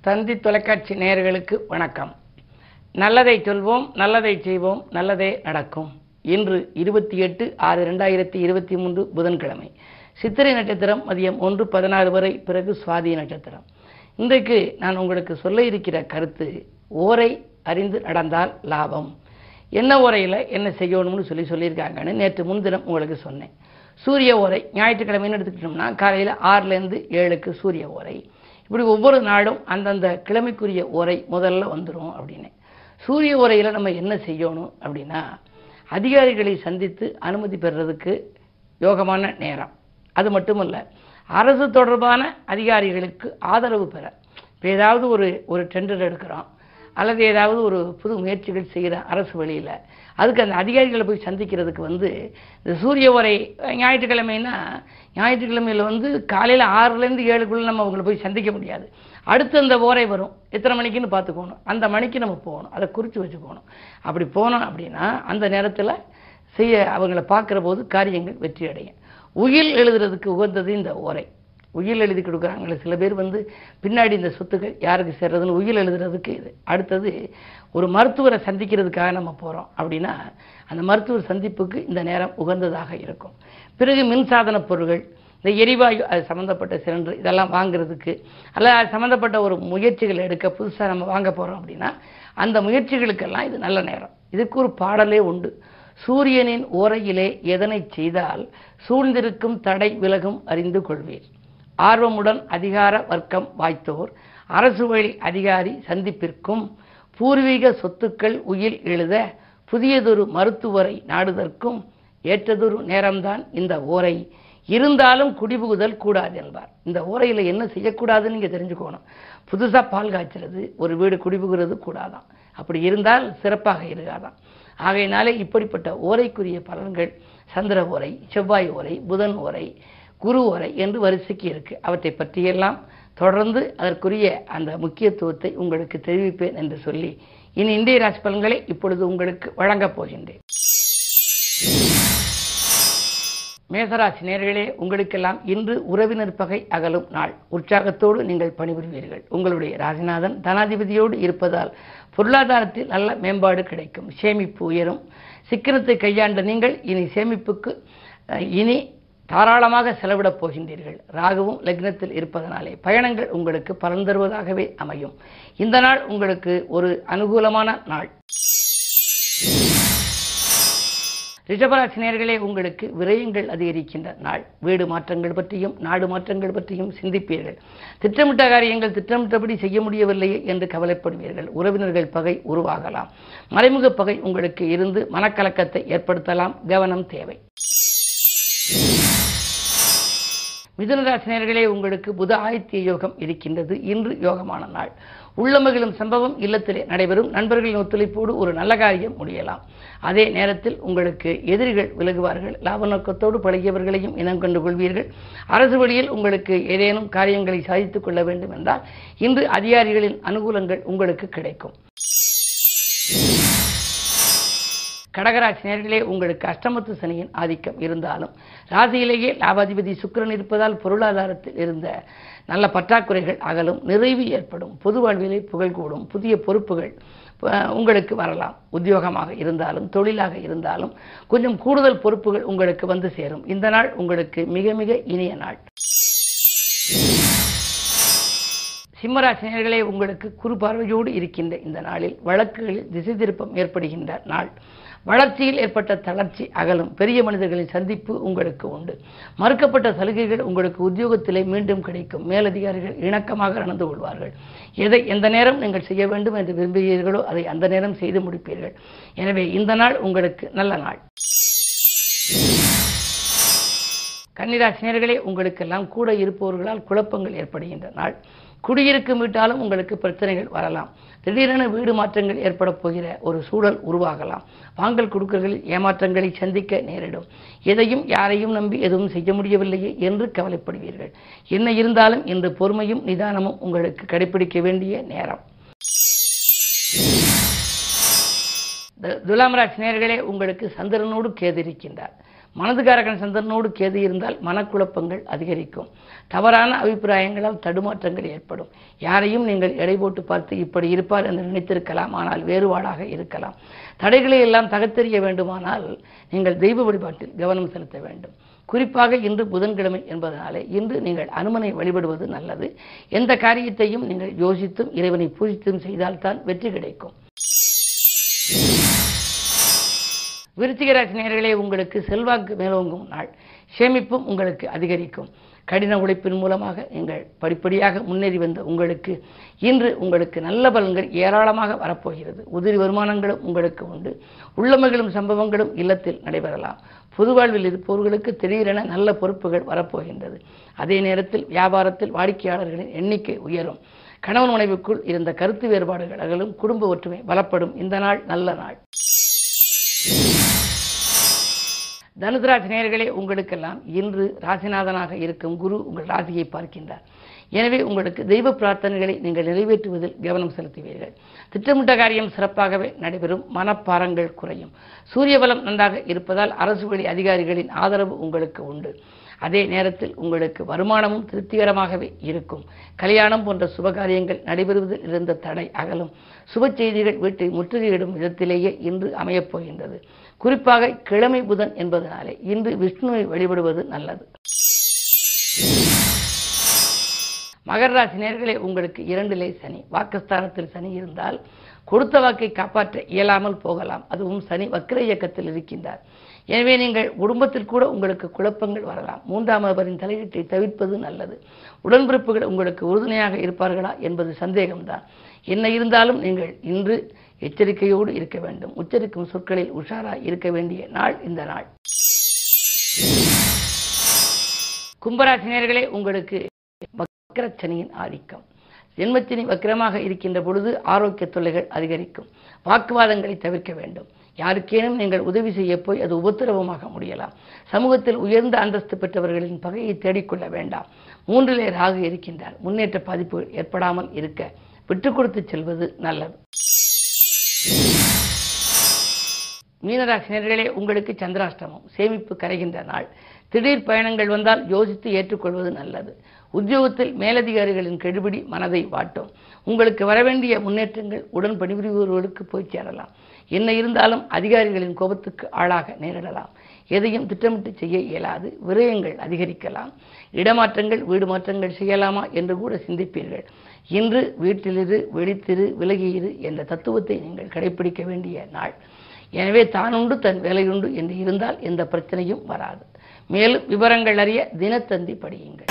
தந்தி தொலைக்காட்சி நேயர்களுக்கு வணக்கம். நல்லதை சொல்வோம் நல்லதை செய்வோம் நல்லதே நடக்கும். இன்று இருபத்தி எட்டு ஆறு ரெண்டாயிரத்தி இருபத்தி மூன்று புதன்கிழமை. சித்திரை நட்சத்திரம் மதியம் ஒன்று பதினாறு வரை பிறகு சுவாதி நட்சத்திரம். இன்றைக்கு நான் உங்களுக்கு சொல்ல இருக்கிற கருத்து ஓரை அறிந்து நடந்தால் லாபம். என்ன ஓரையில் என்ன செய்யணும்னு சொல்லி சொல்லியிருக்காங்கன்னு நேற்று முன்தினம் உங்களுக்கு சொன்னேன். சூரிய ஓரை ஞாயிற்றுக்கிழமைன்னு எடுத்துக்கிட்டோம்னா காலையில் ஆறுலேருந்து ஏழுக்கு சூரிய ஓரை. இப்படி ஒவ்வொரு நாடும் அந்தந்த கிழமைக்குரிய உரை முதல்ல வந்துடும் அப்படின்னு. சூரிய உரையில் நம்ம என்ன செய்யணும் அப்படின்னா அதிகாரிகளை சந்தித்து அனுமதி பெறுறதுக்கு யோகமான நேரம். அது மட்டுமல்ல அரசு தொடர்பான அதிகாரிகளுக்கு ஆதரவு பெற. இப்போ ஏதாவது ஒரு ஒரு டெண்டர் எடுக்கிறோம். அல்லது ஏதாவது ஒரு புது முயற்சிகள் செய்கிற அரசு வழியில். அதுக்கு அந்த அதிகாரிகளை போய் சந்திக்கிறதுக்கு வந்து இந்த சூரிய உரை ஞாயிற்றுக்கிழமைனா ஞாயிற்றுக்கிழமையில் வந்து காலையில் ஆறுலேருந்து ஏழுக்குள்ளே நம்ம அவங்களை போய் சந்திக்க முடியாது. அடுத்து அந்த ஓரை வரும். எத்தனை மணிக்குன்னு பார்த்துக்கோணும். அந்த மணிக்கு நம்ம போகணும். அதை குறித்து வச்சு போகணும் அப்படி போனோம் அப்படின்னா அந்த நேரத்தில் செய்ய அவங்கள பார்க்குற போது காரியங்கள் வெற்றி அடையும் உயில் எழுதுறதுக்கு உகந்தது இந்த ஓரை. உயில் எழுதி கொடுக்குறாங்களே. சில பேர் வந்து பின்னாடி இந்த சொத்துக்கள் யாருக்கு சேர்றதுன்னு உயில் எழுதுறதுக்கு இது. அடுத்தது ஒரு மருத்துவரை சந்திக்கிறதுக்காக நம்ம போகிறோம் அப்படின்னா அந்த மருத்துவர் சந்திப்புக்கு இந்த நேரம் உகந்ததாக இருக்கும். பிறகு மின்சாதன பொருட்கள் இந்த எரிவாயு அது சம்மந்தப்பட்ட சிலிண்டர் இதெல்லாம் வாங்குறதுக்கு அல்ல அது சம்மந்தப்பட்ட ஒரு முயற்சிகள் எடுக்க புதுசாக நம்ம வாங்க போகிறோம் அப்படின்னா அந்த முயற்சிகளுக்கெல்லாம் இது நல்ல நேரம். இதுக்கு ஒரு பாடலே உண்டு. சூரியனின் ஓரையிலே எதனை செய்தால் சூழ்ந்திருக்கும் தடை விலகும் அறிந்து கொள்வீர். ஆர்வமுடன் அதிகார வர்க்கம் வாய்த்தோர் அரசு வழி அதிகாரி சந்திப்பிற்கும் பூர்வீக சொத்துக்கள் உயில் எழுத புதியதொரு மருத்துவரை நாடுதற்கும் ஏற்றதொரு நேரம்தான் இந்த ஓரை. இருந்தாலும் குடிபுகுதல் கூடாது என்பார். இந்த ஓரையில் என்ன செய்யக்கூடாதுன்னு நீங்கள் தெரிஞ்சுக்கணும். புதுசாக பால் காய்ச்சறது ஒரு வீடு குடிபுகிறது கூடாதான். அப்படி இருந்தால் சிறப்பாக இருக்காதான். ஆகையினாலே இப்படிப்பட்ட ஓரைக்குரிய பலன்கள் சந்திர ஓரை செவ்வாய் ஓரை புதன் ஓரை குரு ஓரை என்று வரிசைக்கு இருக்கு அவற்றை பற்றியெல்லாம் தொடர்ந்து அதற்குரிய அந்த முக்கியத்துவத்தை உங்களுக்கு தெரிவிப்பேன் என்று சொல்லி இனி இந்திய ராசி பலன்களை இப்பொழுது உங்களுக்கு வழங்கப் போகின்றேன். மேசராசி நேர்களே உங்களுக்கெல்லாம் இன்று உறவினர் பகை அகலும் நாள். உற்சாகத்தோடு நீங்கள் பணிபுரிவீர்கள். உங்களுடைய ராசிநாதன் தனாதிபதியோடு இருப்பதால் பொருளாதாரத்தில் நல்ல மேம்பாடு கிடைக்கும். சேமிப்பு உயரும். சிக்கனத்தை கையாண்ட நீங்கள் இனி சேமிப்புக்கு இனி தாராளமாக செலவிடப் போகின்றீர்கள். ராகுவும் லக்னத்தில் இருப்பதனாலே பயணங்கள் உங்களுக்கு பலன் தருவதாகவே அமையும். இந்த நாள் உங்களுக்கு ஒரு அனுகூலமான நாள். ரிஷபராசினியர்களே உங்களுக்கு விரயங்கள் அதிகரிக்கின்ற நாள். வீடு மாற்றங்கள் பற்றியும் நாடு மாற்றங்கள் பற்றியும் சிந்திப்பீர்கள். திட்டமிட்ட காரியங்கள் திட்டமிட்டபடி செய்ய முடியவில்லையே என்று கவலைப்படுவீர்கள். உறவினர்கள் பகை உருவாகலாம். மறைமுக பகை உங்களுக்கு இருந்து மனக்கலக்கத்தை ஏற்படுத்தலாம். கவனம் தேவை. மிதுனராசினியர்களே உங்களுக்கு புத ஆதித்ய யோகம் இருக்கின்றது. இன்று யோகமான நாள். உள்ளமகிழும் சம்பவம் இல்லத்திலே நடைபெறும். நண்பர்களின் ஒத்துழைப்போடு ஒரு நல்ல காரியம் முடியலாம். அதே நேரத்தில் உங்களுக்கு எதிரிகள் விலகுவார்கள். லாப நோக்கத்தோடு பழகியவர்களையும் இனம் கண்டு கொள்வீர்கள். அரசு வழியில் உங்களுக்கு ஏதேனும் காரியங்களை சாதித்துக் கொள்ள வேண்டும் என்றால் இன்று அதிகாரிகளின் அனுகூலங்கள் உங்களுக்கு கிடைக்கும். கடகராசி நேர்களே உங்களுக்கு அஷ்டமத்து சனியின் ஆதிக்கம் இருந்தாலும் ராசியிலேயே லாபாதிபதி சுக்கிரன் இருப்பதால் பொருளாதாரத்தில் இருந்த நல்ல பற்றாக்குறைகள் அகலும் நிறைவு ஏற்படும். பொது வாழ்விலே புகழ் கூடும். புதிய பொறுப்புகள் உங்களுக்கு வரலாம். உத்தியோகமாக இருந்தாலும் தொழிலாக இருந்தாலும் கொஞ்சம் கூடுதல் பொறுப்புகள் உங்களுக்கு வந்து சேரும். இந்த நாள் உங்களுக்கு மிக மிக இனிய நாள். சிம்மராசினியர்களே உங்களுக்கு குறு பார்வையோடு இருக்கின்ற இந்த நாளில் வழக்குகளில் திசை திருப்பம் ஏற்படுகின்ற நாள். வளர்ச்சியில் ஏற்பட்ட தளர்ச்சி அகலும். பெரிய மனிதர்களின் சந்திப்பு உங்களுக்கு உண்டு. மறுக்கப்பட்ட சலுகைகள் உங்களுக்கு உத்தியோகத்திலே மீண்டும் கிடைக்கும். மேலதிகாரிகள் இணக்கமாக நடந்து கொள்வார்கள். எதை எந்த நேரம் நீங்கள் செய்ய வேண்டும் என்று விரும்புகிறீர்களோ அதை அந்த நேரம் செய்து முடிப்பீர்கள். எனவே இந்த நாள் உங்களுக்கு நல்ல நாள். கன்னிராசினியர்களே உங்களுக்கெல்லாம் கூட இருப்பவர்களால் குழப்பங்கள் ஏற்படுகின்ற நாள். குடியிருக்கும் வீட்டாலும் உங்களுக்கு பிரச்சனைகள் வரலாம். திடீரென வீடு மாற்றங்கள் ஏற்பட போகிற ஒரு சூழல் உருவாகலாம். வாங்கல் கொடுக்கல்களில் ஏமாற்றங்களை சந்திக்க நேரிடும். எதையும் யாரையும் நம்பி எதுவும் செய்ய முடியவில்லையே என்று கவலைப்படுவீர்கள். என்ன இருந்தாலும் இன்று பொறுமையும் நிதானமும் உங்களுக்கு கடைபிடிக்க வேண்டிய நேரம். துலாம் ராசி நேர்களே உங்களுக்கு சந்திரனோடு கேதிருக்கின்றார் மனதுக்காரகன் சந்திரனோடு கேது இருந்தால் மனக்குழப்பங்கள் அதிகரிக்கும். தவறான அபிப்பிராயங்களால் தடுமாற்றங்கள் ஏற்படும். யாரையும் நீங்கள் எடை போட்டு பார்த்து இப்படி இருப்பார் என்று நினைத்திருக்கலாம் ஆனால் வேறுபாடாக இருக்கலாம். தடைகளை எல்லாம் தகத்தெறிய வேண்டுமானால் நீங்கள் தெய்வ வழிபாட்டில் கவனம் செலுத்த வேண்டும். குறிப்பாக இன்று புதன்கிழமை என்பதனாலே இன்று நீங்கள் அனுமனை வழிபடுவது நல்லது. எந்த காரியத்தையும் நீங்கள் யோசித்தும் இறைவனை பூஜித்தும் செய்தால்தான் வெற்றி கிடைக்கும். விருச்சிகராசி நேர்களே உங்களுக்கு செல்வாக்கு மேலோங்கும் நாள். சேமிப்பும் உங்களுக்கு அதிகரிக்கும். கடின உழைப்பின் மூலமாக நீங்கள் படிப்படியாக முன்னேறி வந்த உங்களுக்கு இன்று உங்களுக்கு நல்ல பலன்கள் ஏராளமாக வரப்போகிறது. உதிரி வருமானங்களும் உங்களுக்கு உண்டு. உள்ளமகளும் சம்பவங்களும் இல்லத்தில் நடைபெறலாம். பொது வாழ்வில் இருப்பவர்களுக்கு திடீரென நல்ல பொறுப்புகள் வரப்போகின்றது. அதே நேரத்தில் வியாபாரத்தில் வாடிக்கையாளர்களின் எண்ணிக்கை உயரும். கணவன் மனைவிக்குள் இருந்த கருத்து வேறுபாடுகள் அகலும். குடும்ப ஒற்றுமை பலப்படும். இந்த நாள் நல்ல நாள். தனுசராசி நேர்களே உங்களுக்கெல்லாம் இன்று ராசிநாதனாக இருக்கும் குரு உங்கள் ராசியை பார்க்கின்றார். எனவே உங்களுக்கு தெய்வ பிரார்த்தனைகளை நீங்கள் நிறைவேற்றுவதில் கவனம் செலுத்துவீர்கள். திட்டமிட்ட காரியம் சிறப்பாகவே நடைபெறும். மனப்பாரங்கள் குறையும். சூரிய பலம் நன்றாக இருப்பதால் அரசு வழி அதிகாரிகளின் ஆதரவு உங்களுக்கு உண்டு. அதே நேரத்தில் உங்களுக்கு வருமானமும் திருப்திகரமாகவே இருக்கும். கல்யாணம் போன்ற சுபகாரியங்கள் நடைபெறுவதில் இருந்த தடை அகலும். சுப செய்திகள் வீட்டை முற்றுகையிடும் விதத்திலேயே இன்று அமையப் போகின்றது. குறிப்பாக கிழமை புதன் என்பதனாலே இன்று விஷ்ணுவை வழிபடுவது நல்லது. மகர ராசி நேர்களே உங்களுக்கு இரண்டிலே சனி. வாக்குஸ்தானத்தில் சனி இருந்தால் கொடுத்த வாக்கை காப்பாற்ற இயலாமல் போகலாம். அதுவும் சனி வக்ர இயக்கத்தில் இருக்கின்றார். எனவே நீங்கள் குடும்பத்தில் கூட உங்களுக்கு குழப்பங்கள் வரலாம். மூன்றாம் நபரின் தலையீட்டை தவிர்ப்பது நல்லது. உடன்பிறப்புகள் உங்களுக்கு உறுதுணையாக இருப்பார்களா என்பது சந்தேகம்தான். என்ன இருந்தாலும் நீங்கள் இன்று எச்சரிக்கையோடு இருக்க வேண்டும். உச்சரிக்கும் சொற்களில் உஷாராய் இருக்க வேண்டிய நாள் இந்த நாள். கும்பராசினியர்களே உங்களுக்கு வக்கரச்சனியின் ஆதிக்கம். ஜென்மத்தினி வக்கிரமாக இருக்கின்ற பொழுது ஆரோக்கிய தொல்லைகள் அதிகரிக்கும். வாக்குவாதங்களை தவிர்க்க வேண்டும். யாருக்கேனும் நீங்கள் உதவி செய்ய போய் அது உபத்திரவமாக முடியலாம். சமூகத்தில் உயர்ந்த அந்தஸ்து பெற்றவர்களின் பகையை தேடிக்கொள்ள வேண்டாம். மூன்றிலே ராகு இருக்கின்றார். முன்னேற்ற பாதிப்புகள் ஏற்படாமல் இருக்க. விட்டு கொடுத்து செல்வது நல்லது. மீனராசினியர்களே உங்களுக்கு சந்திராஷ்டமம் சேமிப்பு கரைகின்ற நாள். திடீர் பயணங்கள் வந்தால் யோசித்து ஏற்றுக்கொள்வது நல்லது. உத்தியோகத்தில் மேலதிகாரிகளின் கெடுபிடி மனதை வாட்டும். உங்களுக்கு வரவேண்டிய முன்னேற்றங்கள் உடன் பணிபுரிபவர்களுக்கு போய் சேரலாம். என்ன இருந்தாலும் அதிகாரிகளின் கோபத்துக்கு ஆளாக நேரிடலாம். எதையும் திட்டமிட்டு செய்ய இயலாது. விரயங்கள் அதிகரிக்கலாம். இடமாற்றங்கள் வீடு மாற்றங்கள் செய்யலாமா என்று கூட சிந்திப்பீர்கள். இன்று வீட்டிலிரு வெளித்திரு விலகியிரு என்ற தத்துவத்தை நீங்கள் கடைபிடிக்க வேண்டிய நாள். எனவே தானுண்டு தன் வேலையுண்டு என்று இருந்தால் எந்த பிரச்சனையும் வராது. மேலும் விவரங்கள் அறிய தினத்தந்தி படியுங்கள்.